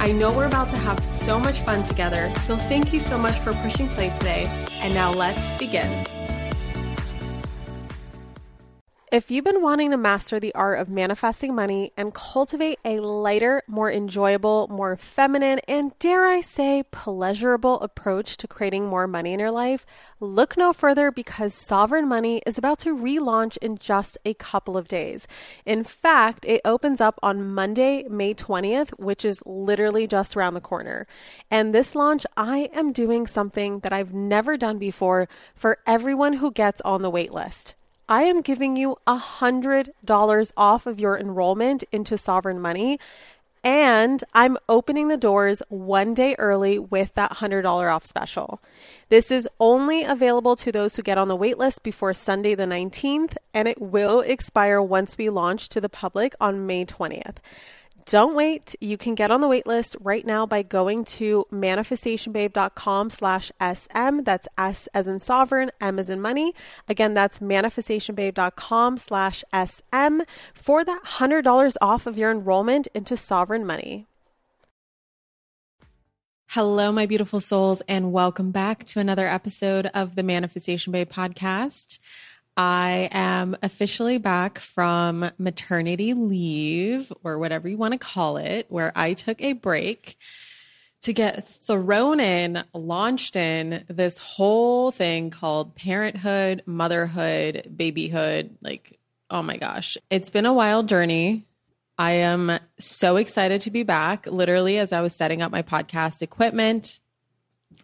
I know we're about to have so much fun together, so thank you so much for pushing play today. And now let's begin. If you've been wanting to master the art of manifesting money and cultivate a lighter, more enjoyable, more feminine, and dare I say, pleasurable approach to creating more money in your life, look no further because Sovereign Money is about to relaunch in just a couple of days. In fact, it opens up on Monday, May 20th, which is literally just around the corner. And this launch, I am doing something that I've never done before for everyone who gets on the wait list. I am giving you $100 off of your enrollment into Sovereign Money. And I'm opening the doors one day early with that $100 off special. This is only available to those who get on the waitlist before Sunday the 19th, and it will expire once we launch to the public on May 20th. Don't wait. You can get on the wait list right now by going to manifestationbabe.com slash SM. That's S as in sovereign, M as in money. Again, that's manifestationbabe.com slash SM for that $100 off of your enrollment into sovereign money. Hello, my beautiful souls, and welcome back to another episode of the Manifestation Babe podcast. I am officially back from maternity leave or whatever you want to call it, where I took a break to get thrown in, launched in this whole thing called parenthood, motherhood, babyhood. Like, oh my gosh, it's been a wild journey. I am so excited to be back. Literally, as I was setting up my podcast equipment,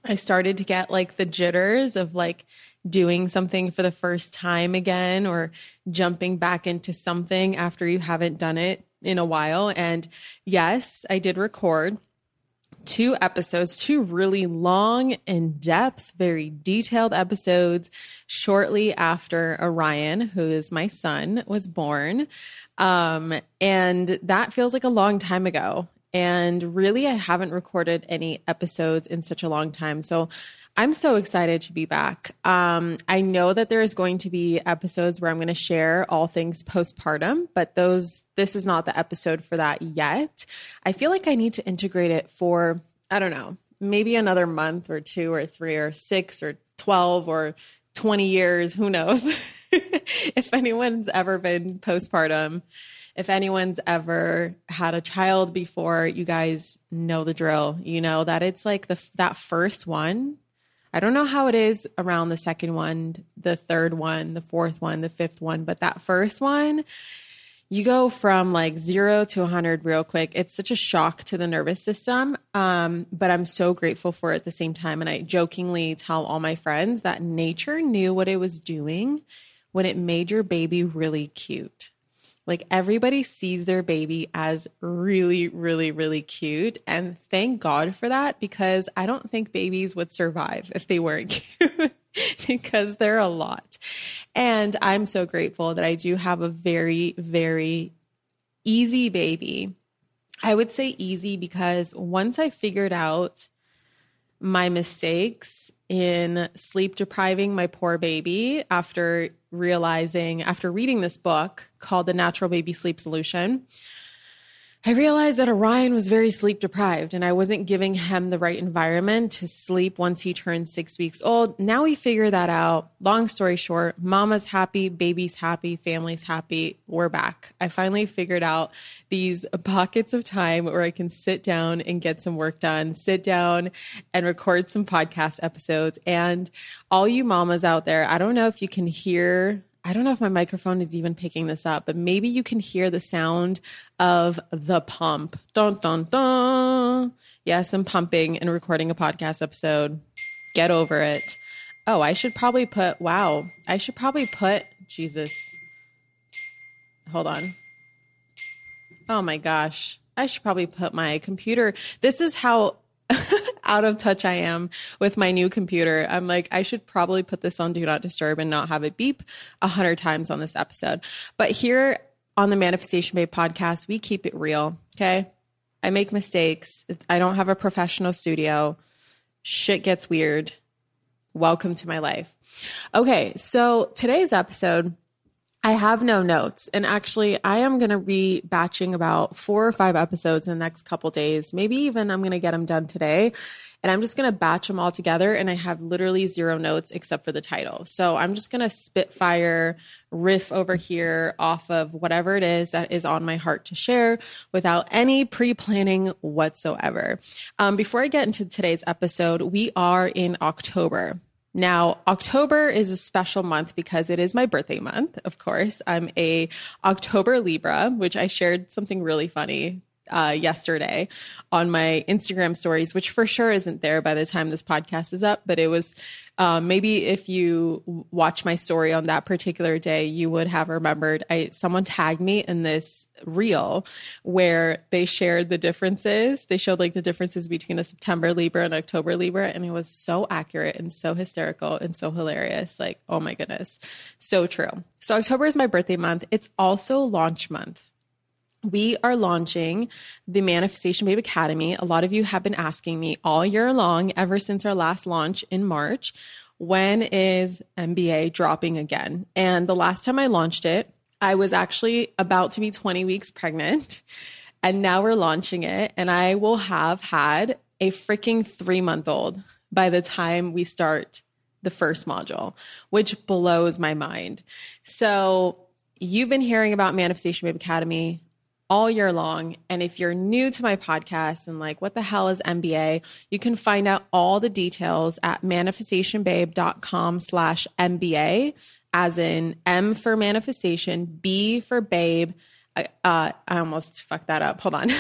I started to get like the jitters of like, doing something for the first time again or jumping back into something after you haven't done it in a while. And yes, I did record two episodes, two really long, in depth, very detailed episodes shortly after Orion, who is my son, was born. Um, and that feels like a long time ago. And really, I haven't recorded any episodes in such a long time. So I'm so excited to be back. Um, I know that there is going to be episodes where I'm going to share all things postpartum, but those this is not the episode for that yet. I feel like I need to integrate it for I don't know, maybe another month or two or three or six or 12 or 20 years, who knows. if anyone's ever been postpartum, if anyone's ever had a child before, you guys know the drill. You know that it's like the that first one I don't know how it is around the second one, the third one, the fourth one, the fifth one, but that first one, you go from like zero to 100 real quick. It's such a shock to the nervous system. Um, but I'm so grateful for it at the same time. And I jokingly tell all my friends that nature knew what it was doing when it made your baby really cute. Like everybody sees their baby as really, really, really cute. And thank God for that because I don't think babies would survive if they weren't cute because they're a lot. And I'm so grateful that I do have a very, very easy baby. I would say easy because once I figured out my mistakes in sleep depriving my poor baby after realizing, after reading this book called The Natural Baby Sleep Solution. I realized that Orion was very sleep deprived and I wasn't giving him the right environment to sleep once he turned six weeks old. Now we figure that out. Long story short, mama's happy, baby's happy, family's happy. We're back. I finally figured out these pockets of time where I can sit down and get some work done, sit down and record some podcast episodes. And all you mamas out there, I don't know if you can hear I don't know if my microphone is even picking this up, but maybe you can hear the sound of the pump. Dun, dun, dun. Yes, I'm pumping and recording a podcast episode. Get over it. Oh, I should probably put, wow, I should probably put, Jesus. Hold on. Oh my gosh. I should probably put my computer. This is how out of touch I am with my new computer. I'm like, I should probably put this on Do Not Disturb and not have it beep a hundred times on this episode. But here on the Manifestation Babe podcast, we keep it real. Okay. I make mistakes. I don't have a professional studio. Shit gets weird. Welcome to my life. Okay. So today's episode, I have no notes. And actually, I am going to be batching about four or five episodes in the next couple days. Maybe even I'm going to get them done today. And I'm just going to batch them all together. And I have literally zero notes except for the title. So I'm just going to spitfire, riff over here off of whatever it is that is on my heart to share without any pre planning whatsoever. Um, before I get into today's episode, we are in October. Now, October is a special month because it is my birthday month, of course. I'm a October Libra, which I shared something really funny uh, yesterday on my Instagram stories, which for sure isn't there by the time this podcast is up. But it was um, maybe if you watch my story on that particular day, you would have remembered. I someone tagged me in this reel where they shared the differences. They showed like the differences between a September Libra and October Libra, and it was so accurate and so hysterical and so hilarious. Like, oh my goodness, so true. So October is my birthday month. It's also launch month we are launching the Manifestation Babe Academy. A lot of you have been asking me all year long, ever since our last launch in March, when is MBA dropping again? And the last time I launched it, I was actually about to be 20 weeks pregnant. And now we're launching it. And I will have had a freaking three month old by the time we start the first module, which blows my mind. So, you've been hearing about Manifestation Babe Academy all year long. And if you're new to my podcast and like, what the hell is MBA? You can find out all the details at manifestationbabe.com slash MBA, as in M for manifestation, B for babe. I, Uh, I almost fucked that up. Hold on.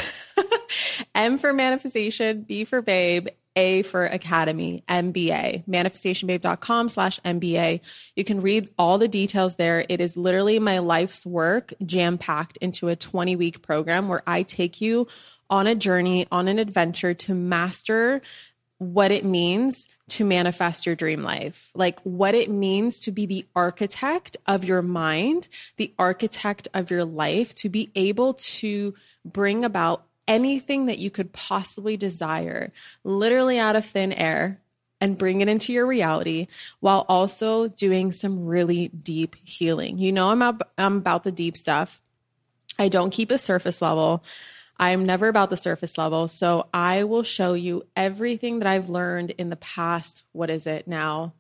M for manifestation, B for babe, a for Academy, MBA, manifestationbabe.com slash MBA. You can read all the details there. It is literally my life's work jam packed into a 20 week program where I take you on a journey, on an adventure to master what it means to manifest your dream life, like what it means to be the architect of your mind, the architect of your life, to be able to bring about anything that you could possibly desire, literally out of thin air, and bring it into your reality while also doing some really deep healing. You know, I'm, I'm about the deep stuff. I don't keep a surface level. I'm never about the surface level. So I will show you everything that I've learned in the past, what is it now?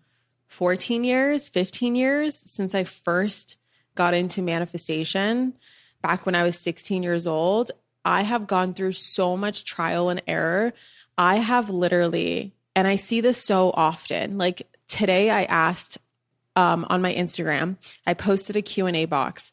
14 years, 15 years since I first got into manifestation back when I was 16 years old. I have gone through so much trial and error. I have literally, and I see this so often. Like today, I asked um, on my Instagram, I posted a Q and A box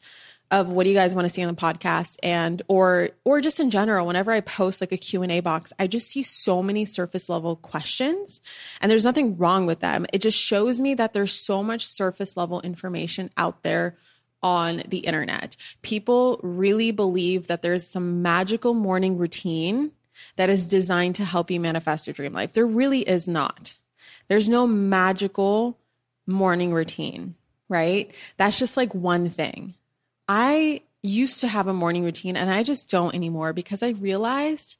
of what do you guys want to see on the podcast and or or just in general whenever i post like a q&a box i just see so many surface level questions and there's nothing wrong with them it just shows me that there's so much surface level information out there on the internet. People really believe that there's some magical morning routine that is designed to help you manifest your dream life. There really is not. There's no magical morning routine, right? That's just like one thing. I used to have a morning routine and I just don't anymore because I realized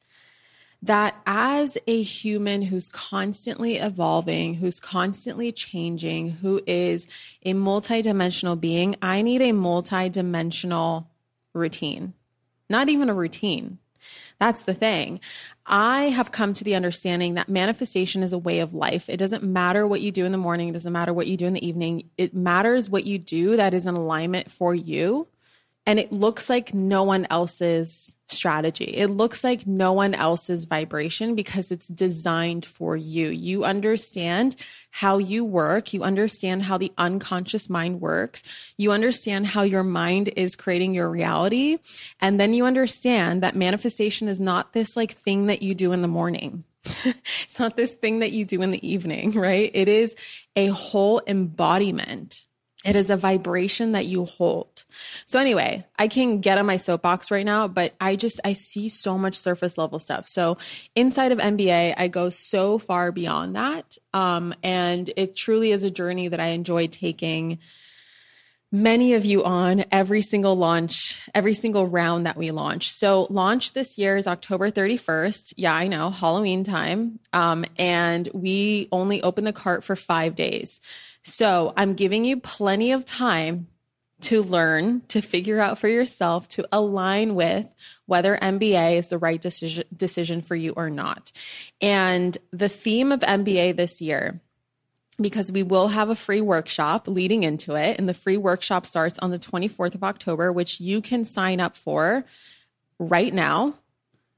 that as a human who's constantly evolving, who's constantly changing, who is a multidimensional being, I need a multidimensional routine. Not even a routine. That's the thing. I have come to the understanding that manifestation is a way of life. It doesn't matter what you do in the morning, it doesn't matter what you do in the evening. It matters what you do that is in alignment for you and it looks like no one else's strategy. It looks like no one else's vibration because it's designed for you. You understand how you work. You understand how the unconscious mind works. You understand how your mind is creating your reality. And then you understand that manifestation is not this like thing that you do in the morning. it's not this thing that you do in the evening, right? It is a whole embodiment it is a vibration that you hold. So anyway, I can get on my soapbox right now, but I just I see so much surface level stuff. So inside of MBA, I go so far beyond that. Um, and it truly is a journey that I enjoy taking many of you on every single launch, every single round that we launch. So launch this year is October 31st. Yeah, I know, Halloween time. Um, and we only open the cart for five days. So I'm giving you plenty of time to learn, to figure out for yourself, to align with whether MBA is the right decision, decision for you or not. And the theme of MBA this year, because we will have a free workshop leading into it, and the free workshop starts on the 24th of October, which you can sign up for right now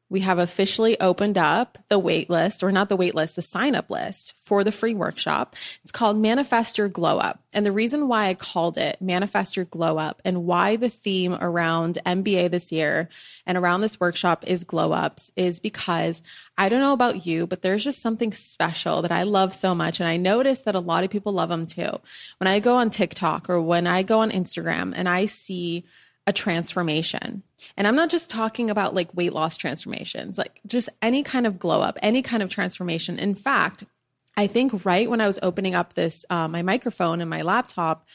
we have officially opened up the wait list, or not the wait list, the sign up list for the free workshop. It's called Manifest Your Glow Up. And the reason why I called it Manifest Your Glow Up and why the theme around MBA this year and around this workshop is glow ups is because I don't know about you, but there's just something special that I love so much. And I notice that a lot of people love them too. When I go on TikTok or when I go on Instagram and I see a transformation. And I'm not just talking about like weight loss transformations, like just any kind of glow up, any kind of transformation. In fact, I think right when I was opening up this, uh, my microphone and my laptop,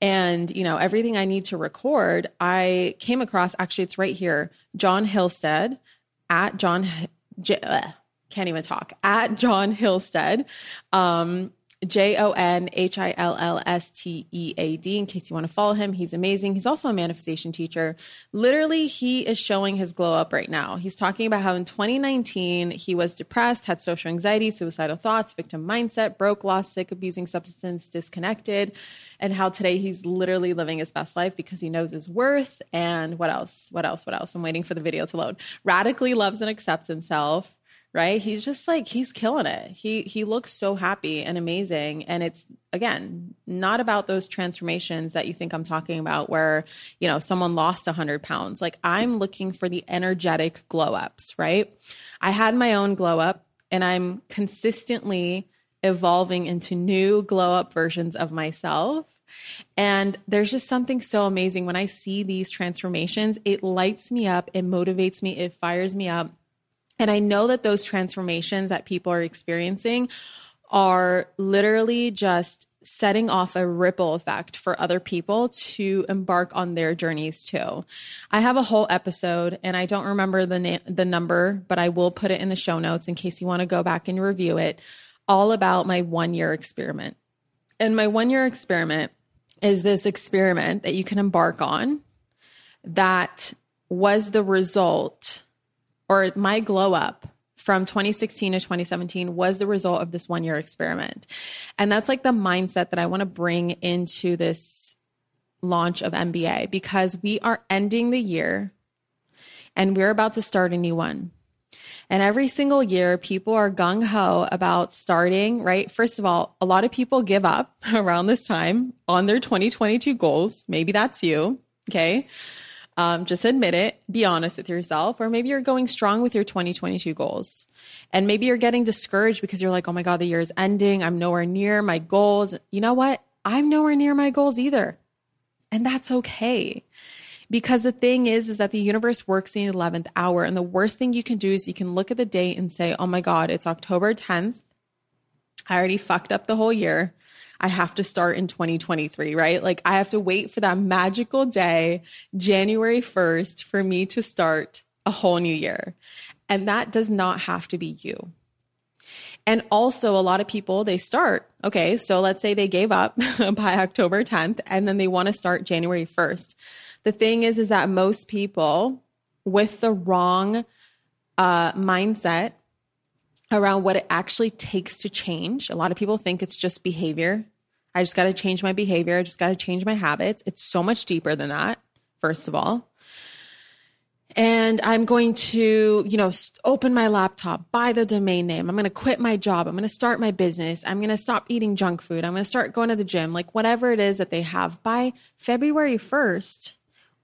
and you know everything I need to record, I came across actually it's right here, Jon Hillstead at John. J- uh, can't even talk at Jon Hillstead. Um, J O N H I L L S T E A D, in case you want to follow him. He's amazing. He's also a manifestation teacher. Literally, he is showing his glow up right now. He's talking about how in 2019, he was depressed, had social anxiety, suicidal thoughts, victim mindset, broke, lost, sick, abusing substance, disconnected, and how today he's literally living his best life because he knows his worth. And what else? What else? What else? I'm waiting for the video to load. Radically loves and accepts himself right? He's just like he's killing it. He he looks so happy and amazing. And it's again not about those transformations that you think i'm talking about where you know someone lost 100 pounds. Like i'm looking for the energetic glow ups right? I had my own glow up and i'm consistently evolving into new glow up versions of myself. And there's just something so amazing. When I see these transformations. It lights me up, it motivates me, it fires me up and I know that those transformations that people are experiencing are literally just setting off a ripple effect for other people to embark on their journeys too. I have a whole episode and I don't remember the na- the number, but I will put it in the show notes in case you want to go back and review it all about my 1 year experiment. And my 1 year experiment is this experiment that you can embark on that was the result or my glow up from 2016 to 2017 was the result of this one year experiment. And that's like the mindset that I want to bring into this launch of MBA because we are ending the year and we're about to start a new one. And every single year, people are gung ho about starting, right? First of all, a lot of people give up around this time on their 2022 goals. Maybe that's you. Okay. Um, just admit it, be honest with yourself, or maybe you're going strong with your 2022 goals. And maybe you're getting discouraged because you're like, oh my God, the year is ending. I'm nowhere near my goals. You know what? I'm nowhere near my goals either. And that's okay. Because the thing is, is that the universe works in the 11th hour. And the worst thing you can do is you can look at the date and say, oh my God, it's October 10th. I already fucked up the whole year. I have to start in 2023, right? Like I have to wait for that magical day, January 1st, for me to start a whole new year. And that does not have to be you. And also, a lot of people, they start, okay, so let's say they gave up by October 10th and then they want to start January 1st. The thing is, is that most people with the wrong uh, mindset around what it actually takes to change. A lot of people think it's just behavior. I just got to change my behavior. I just got to change my habits. It's so much deeper than that, first of all. And I'm going to, you know, open my laptop, buy the domain name. I'm going to quit my job. I'm going to start my business. I'm going to stop eating junk food. I'm going to start going to the gym, like whatever it is that they have by February 1st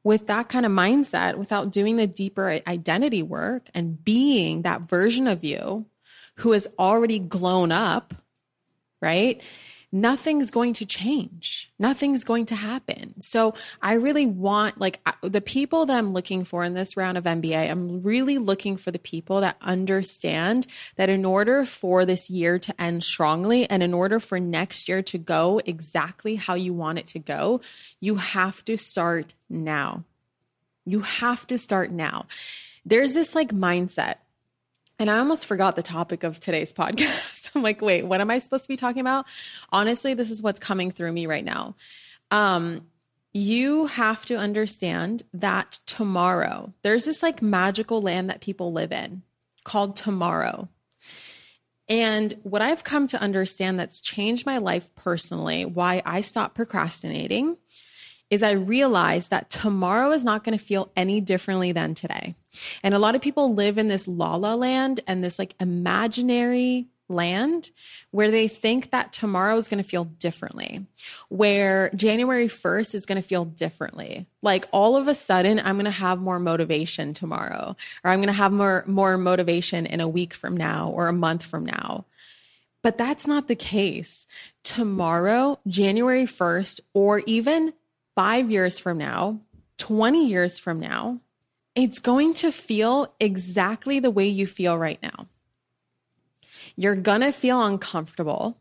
with that kind of mindset without doing the deeper identity work and being that version of you who has already grown up, right? Nothing's going to change. Nothing's going to happen. So I really want like the people that I'm looking for in this round of MBA, I'm really looking for the people that understand that in order for this year to end strongly and in order for next year to go exactly how you want it to go, you have to start now. You have to start now. There's this like mindset and I almost forgot the topic of today's podcast. I'm like, wait, what am I supposed to be talking about? Honestly, this is what's coming through me right now. Um, you have to understand that tomorrow, there's this like magical land that people live in called tomorrow. And what I've come to understand that's changed my life personally, why I stopped procrastinating, is I realized that tomorrow is not going to feel any differently than today. And a lot of people live in this la la land and this like imaginary land where they think that tomorrow is going to feel differently, where January 1st is going to feel differently. Like all of a sudden, I'm going to have more motivation tomorrow, or I'm going to have more, more motivation in a week from now or a month from now. But that's not the case. Tomorrow, January 1st, or even five years from now, 20 years from now, it's going to feel exactly the way you feel right now. You're going to feel uncomfortable.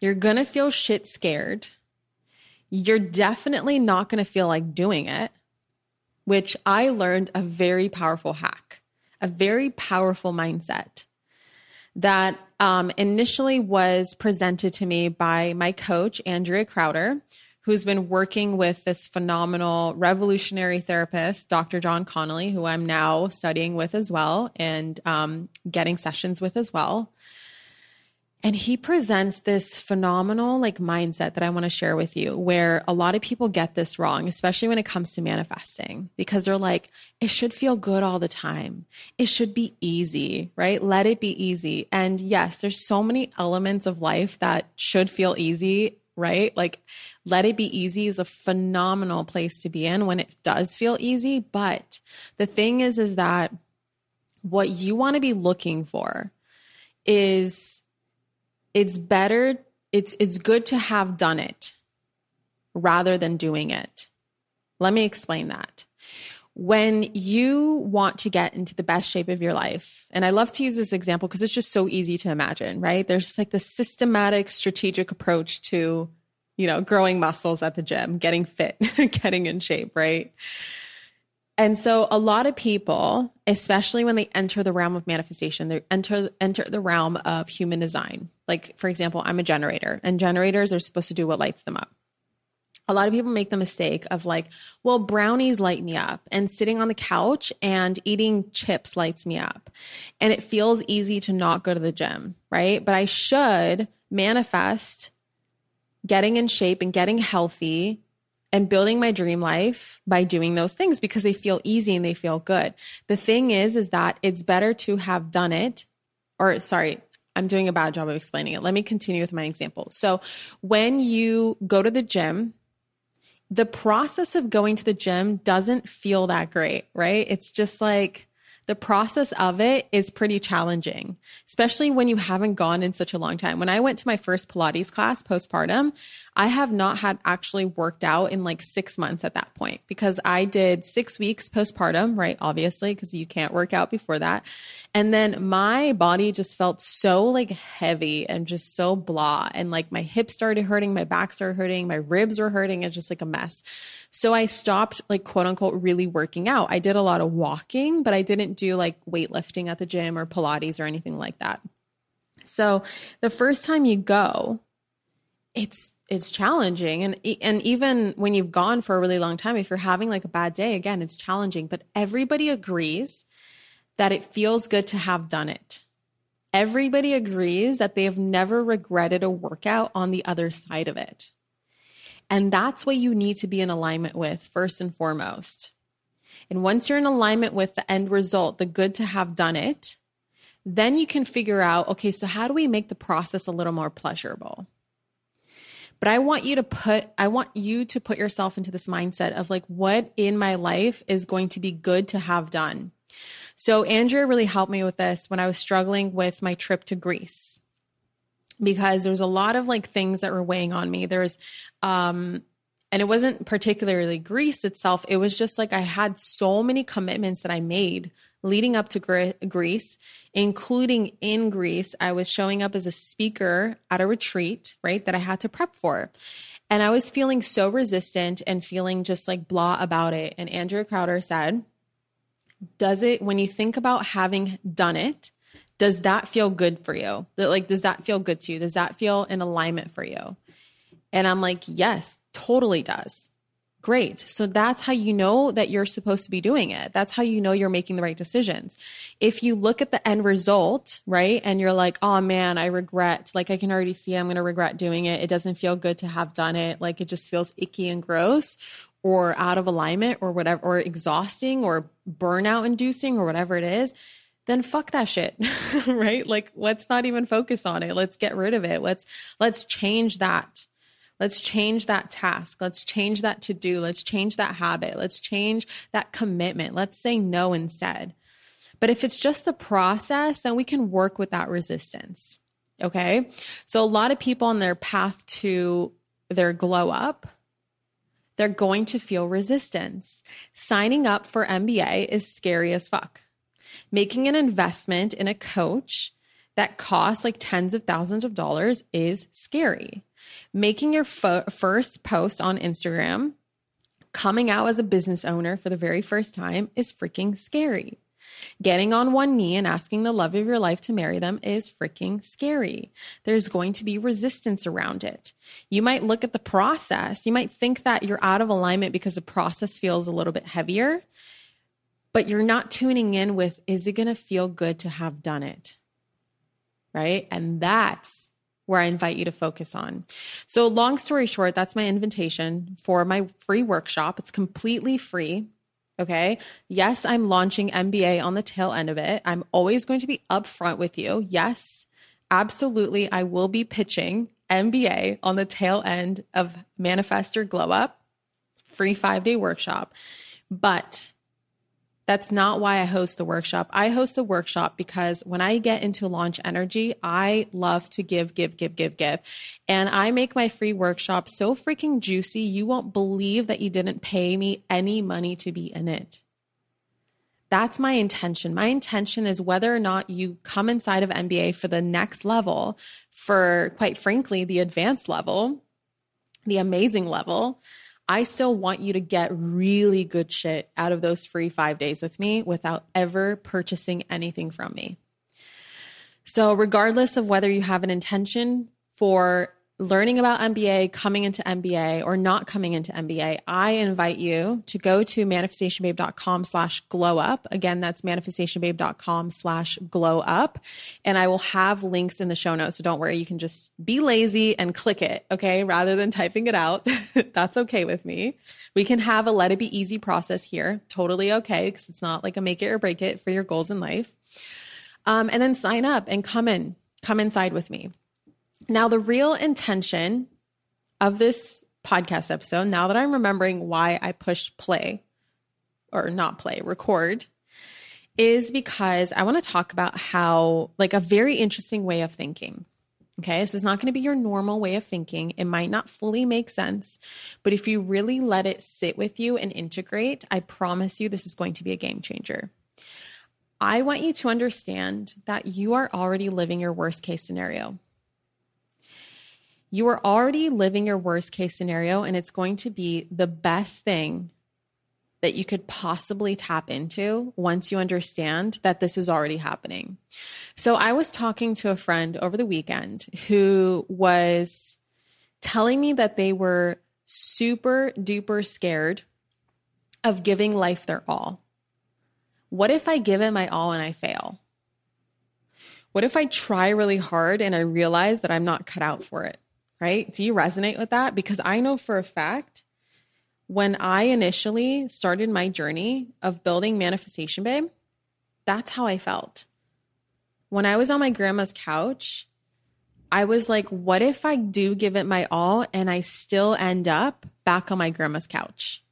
You're going to feel shit scared. You're definitely not going to feel like doing it, which I learned a very powerful hack, a very powerful mindset that um, initially was presented to me by my coach, Andrea Crowder, who's been working with this phenomenal revolutionary therapist, Dr. Jon Connelly, who I'm now studying with as well and um, getting sessions with as well. And he presents this phenomenal like mindset that I want to share with you where a lot of people get this wrong, especially when it comes to manifesting, because they're like, it should feel good all the time. It should be easy, right? Let it be easy. And yes, there's so many elements of life that should feel easy right? Like, let it be easy is a phenomenal place to be in when it does feel easy. But the thing is, is that what you want to be looking for is it's better, it's, it's good to have done it rather than doing it. Let me explain that when you want to get into the best shape of your life, and I love to use this example because it's just so easy to imagine, right? There's just like the systematic, strategic approach to, you know, growing muscles at the gym, getting fit, getting in shape, right? And so a lot of people, especially when they enter the realm of manifestation, they enter enter the realm of human design. Like for example, I'm a generator and generators are supposed to do what lights them up a lot of people make the mistake of like, well, brownies light me up, and sitting on the couch and eating chips lights me up. And it feels easy to not go to the gym, right? But I should manifest getting in shape and getting healthy and building my dream life by doing those things because they feel easy and they feel good. The thing is, is that it's better to have done it, or sorry, I'm doing a bad job of explaining it. Let me continue with my example. So when you go to the gym, the process of going to the gym doesn't feel that great, right? It's just like the process of it is pretty challenging, especially when you haven't gone in such a long time. When I went to my first Pilates class postpartum, I have not had actually worked out in like six months at that point because I did six weeks postpartum, right? Obviously, because you can't work out before that. And then my body just felt so like heavy and just so blah. And like my hips started hurting, my back started hurting, my ribs were hurting. It's just like a mess. So I stopped like quote unquote really working out. I did a lot of walking, but I didn't do like weightlifting at the gym or Pilates or anything like that. So the first time you go, it's it's challenging. And and even when you've gone for a really long time if you're having like a bad day again it's challenging. But everybody agrees that it feels good to have done it. Everybody agrees that they have never regretted a workout on the other side of it. And that's what you need to be in alignment with first and foremost. And once you're in alignment with the end result the good to have done it then you can figure out okay so how do we make the process a little more pleasurable but I want you to put, I want you to put yourself into this mindset of like, what in my life is going to be good to have done? So Andrea really helped me with this when I was struggling with my trip to Greece because there was a lot of like things that were weighing on me. There's, um, and it wasn't particularly Greece itself. It was just like I had so many commitments that I made leading up to Greece, including in Greece. I was showing up as a speaker at a retreat, right, that I had to prep for. And I was feeling so resistant and feeling just like blah about it. And Andrea Crowder said, Does it, when you think about having done it, does that feel good for you? That Like, does that feel good to you? Does that feel in alignment for you? And I'm like, yes, totally does. Great. So that's how you know that you're supposed to be doing it. That's how you know you're making the right decisions. If you look at the end result, right, and you're like, oh man, I regret, like I can already see I'm going to regret doing it. It doesn't feel good to have done it. Like it just feels icky and gross or out of alignment or whatever, or exhausting or burnout inducing or whatever it is then fuck that shit right like let's not even focus on it let's get rid of it let's let's change that Let's change that task. Let's change that to do. Let's change that habit. Let's change that commitment. Let's say no instead. But if it's just the process, then we can work with that resistance. Okay. So a lot of people on their path to their glow up, they're going to feel resistance. Signing up for MBA is scary as fuck. Making an investment in a coach that costs like tens of thousands of dollars is scary. Making your fo- first post on Instagram, coming out as a business owner for the very first time is freaking scary. Getting on one knee and asking the love of your life to marry them is freaking scary. There's going to be resistance around it. You might look at the process. You might think that you're out of alignment because the process feels a little bit heavier, but you're not tuning in with, is it going to feel good to have done it? Right. And that's where I invite you to focus on. So, long story short, that's my invitation for my free workshop. It's completely free. Okay. Yes, I'm launching MBA on the tail end of it. I'm always going to be upfront with you. Yes, absolutely. I will be pitching MBA on the tail end of Manifest Your Glow Up, free five day workshop. But that's not why I host the workshop. I host the workshop because when I get into launch energy, I love to give, give, give, give, give. And I make my free workshop so freaking juicy, you won't believe that you didn't pay me any money to be in it. That's my intention. My intention is whether or not you come inside of MBA for the next level, for quite frankly, the advanced level, the amazing level. I still want you to get really good shit out of those free five days with me without ever purchasing anything from me. So, regardless of whether you have an intention for learning about MBA, coming into MBA, or not coming into MBA, I invite you to go to manifestationbabe.com slash glow up. Again, that's manifestationbabe.com slash glow up. And I will have links in the show notes. So don't worry, you can just be lazy and click it, okay, rather than typing it out. that's okay with me. We can have a let it be easy process here. Totally okay, because it's not like a make it or break it for your goals in life. Um, and then sign up and come in, come inside with me. Now, the real intention of this podcast episode, now that I'm remembering why I pushed play or not play, record, is because I want to talk about how, like, a very interesting way of thinking. Okay, this is not going to be your normal way of thinking. It might not fully make sense, but if you really let it sit with you and integrate, I promise you this is going to be a game changer. I want you to understand that you are already living your worst case scenario you are already living your worst case scenario, and it's going to be the best thing that you could possibly tap into once you understand that this is already happening. So, I was talking to a friend over the weekend who was telling me that they were super duper scared of giving life their all. What if I give it my all and I fail? What if I try really hard and I realize that I'm not cut out for it? Right? Do you resonate with that? Because I know for a fact when I initially started my journey of building Manifestation Babe, that's how I felt. When I was on my grandma's couch, I was like, what if I do give it my all and I still end up back on my grandma's couch?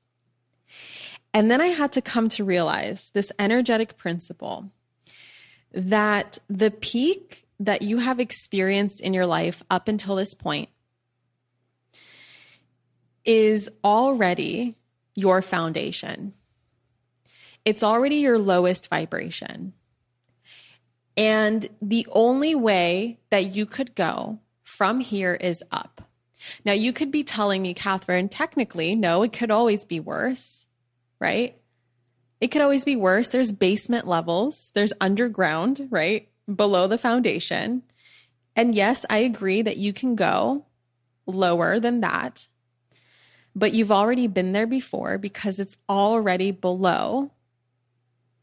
And then I had to come to realize this energetic principle that the peak that you have experienced in your life up until this point is already your foundation. It's already your lowest vibration. And the only way that you could go from here is up. Now, you could be telling me, Kathrin, technically, no, it could always be worse, right? It could always be worse. There's basement levels, there's underground, right? Below the foundation. And yes, I agree that you can go lower than that, but you've already been there before because it's already below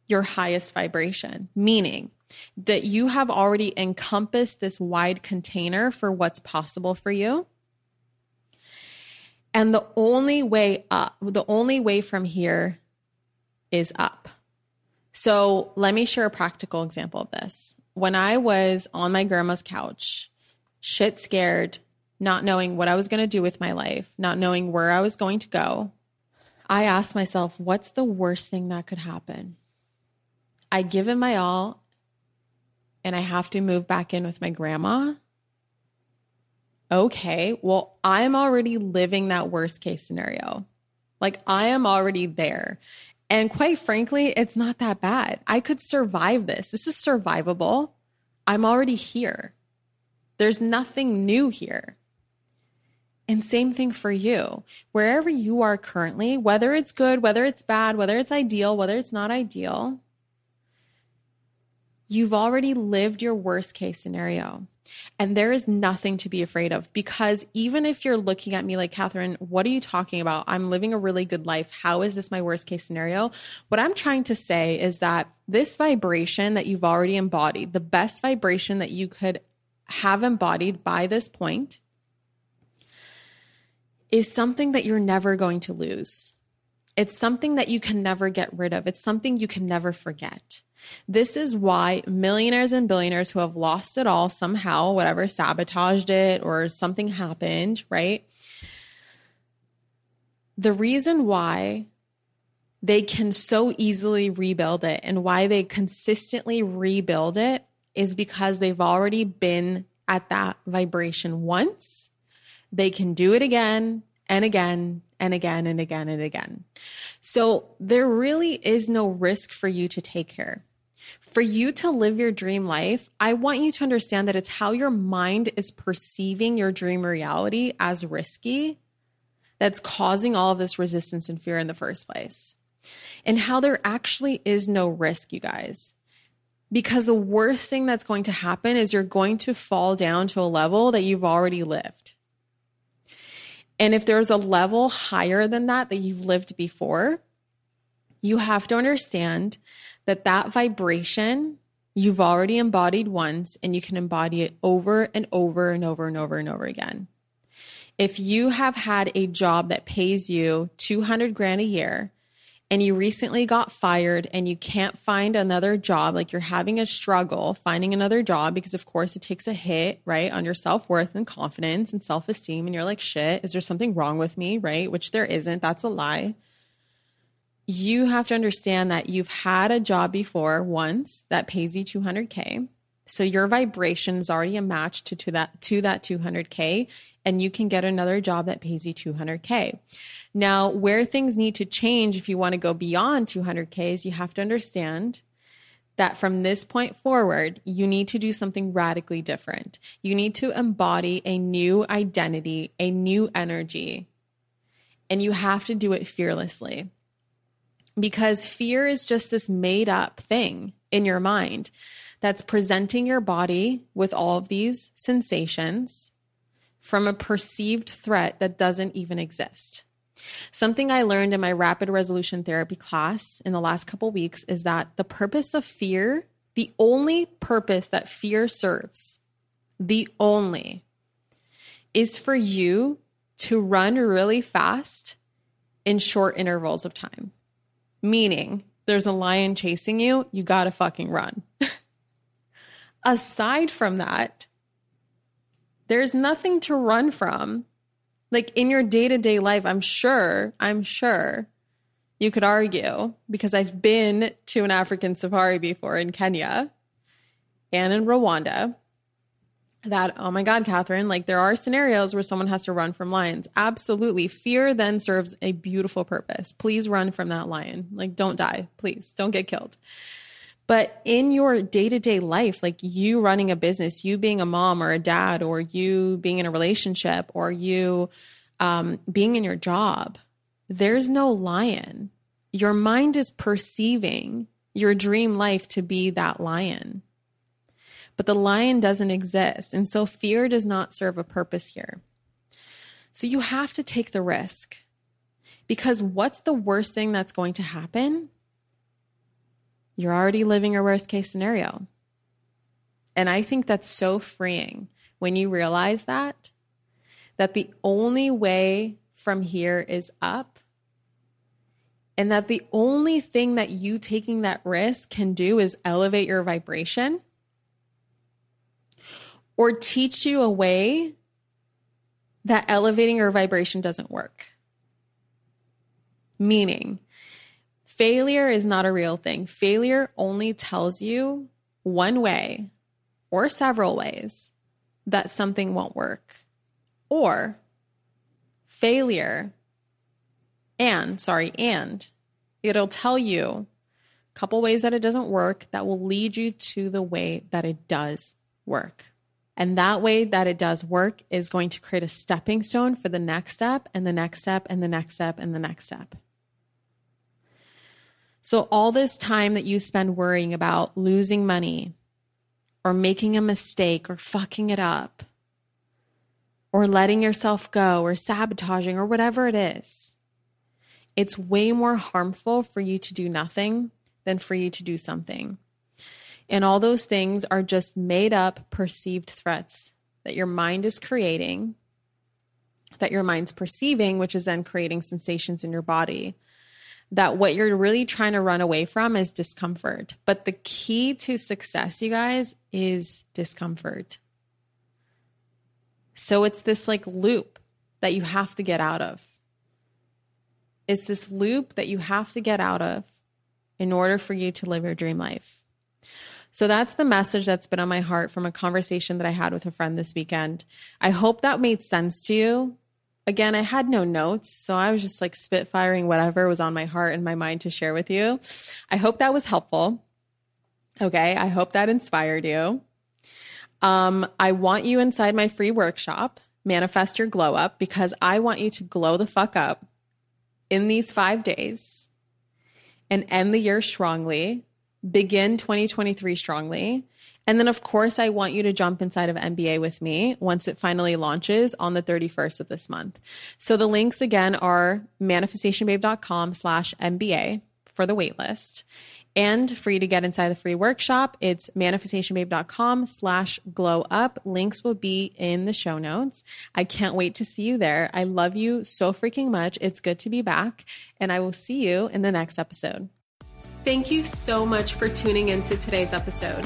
your highest vibration, meaning that you have already encompassed this wide container for what's possible for you. And the only way up, the only way from here is up. So let me share a practical example of this. When I was on my grandma's couch, shit scared, not knowing what I was going to do with my life, not knowing where I was going to go, I asked myself, what's the worst thing that could happen? I give it my all and I have to move back in with my grandma. Okay, well, I'm already living that worst case scenario. Like I am already there. And quite frankly, it's not that bad. I could survive this. This is survivable. I'm already here. There's nothing new here. And same thing for you. Wherever you are currently, whether it's good, whether it's bad, whether it's ideal, whether it's not ideal, you've already lived your worst case scenario. And there is nothing to be afraid of because even if you're looking at me like, Kathrin, what are you talking about? I'm living a really good life. How is this my worst case scenario? What I'm trying to say is that this vibration that you've already embodied, the best vibration that you could have embodied by this point, is something that you're never going to lose. It's something that you can never get rid of. It's something you can never forget. This is why millionaires and billionaires who have lost it all somehow, whatever, sabotaged it or something happened, right? The reason why they can so easily rebuild it and why they consistently rebuild it is because they've already been at that vibration once. They can do it again and again and again and again and again. So there really is no risk for you to take here for you to live your dream life, I want you to understand that it's how your mind is perceiving your dream reality as risky that's causing all of this resistance and fear in the first place. And how there actually is no risk, you guys. Because the worst thing that's going to happen is you're going to fall down to a level that you've already lived. And if there's a level higher than that that you've lived before, you have to understand that that vibration you've already embodied once and you can embody it over and over and over and over and over again. If you have had a job that pays you 200 grand a year and you recently got fired and you can't find another job, like you're having a struggle finding another job because, of course, it takes a hit, right, on your self worth and confidence and self esteem. And you're like, shit, is there something wrong with me, right? Which there isn't. That's a lie you have to understand that you've had a job before once that pays you 200k so your vibration is already a match to, to that to that 200k and you can get another job that pays you 200k now where things need to change if you want to go beyond 200k is you have to understand that from this point forward, you need to do something radically different. You need to embody a new identity, a new energy, and you have to do it fearlessly. Because fear is just this made up thing in your mind that's presenting your body with all of these sensations from a perceived threat that doesn't even exist. Something I learned in my rapid resolution therapy class in the last couple weeks is that the purpose of fear, the only purpose that fear serves, the only, is for you to run really fast in short intervals of time. Meaning, there's a lion chasing you, you gotta fucking run. Aside from that, there's nothing to run from like in your day to day life, I'm sure, I'm sure you could argue because I've been to an African safari before in Kenya and in Rwanda that, oh my God, Kathrin, like there are scenarios where someone has to run from lions. Absolutely. Fear then serves a beautiful purpose. Please run from that lion. Like, don't die. Please don't get killed. But in your day to day life, like you running a business, you being a mom or a dad, or you being in a relationship, or you um, being in your job, there's no lion. Your mind is perceiving your dream life to be that lion. But the lion doesn't exist. And so fear does not serve a purpose here. So you have to take the risk because what's the worst thing that's going to happen? You're already living your worst case scenario. And I think that's so freeing when you realize that, that the only way from here is up. And that the only thing that you taking that risk can do is elevate your vibration or teach you a way that elevating your vibration doesn't work. Meaning, Failure is not a real thing. Failure only tells you one way or several ways that something won't work. Or failure and, sorry, and it'll tell you a couple ways that it doesn't work that will lead you to the way that it does work. And that way that it does work is going to create a stepping stone for the next step and the next step and the next step and the next step. So, all this time that you spend worrying about losing money or making a mistake or fucking it up or letting yourself go or sabotaging or whatever it is, it's way more harmful for you to do nothing than for you to do something. And all those things are just made up perceived threats that your mind is creating, that your mind's perceiving, which is then creating sensations in your body that what you're really trying to run away from is discomfort. But the key to success, you guys, is discomfort. So it's this like loop that you have to get out of. It's this loop that you have to get out of in order for you to live your dream life. So that's the message that's been on my heart from a conversation that I had with a friend this weekend. I hope that made sense to you again, I had no notes. So I was just like spitfiring whatever was on my heart and my mind to share with you. I hope that was helpful. Okay. I hope that inspired you. Um, I want you inside my free workshop, Manifest Your Glow Up, because I want you to glow the fuck up in these five days and end the year strongly, begin 2023 strongly, and then, of course, I want you to jump inside of MBA with me once it finally launches on the 31st of this month. So the links again are manifestationbabe.com slash MBA for the waitlist. And for you to get inside the free workshop, it's manifestationbabe.com slash glow up. Links will be in the show notes. I can't wait to see you there. I love you so freaking much. It's good to be back. And I will see you in the next episode. Thank you so much for tuning into today's episode.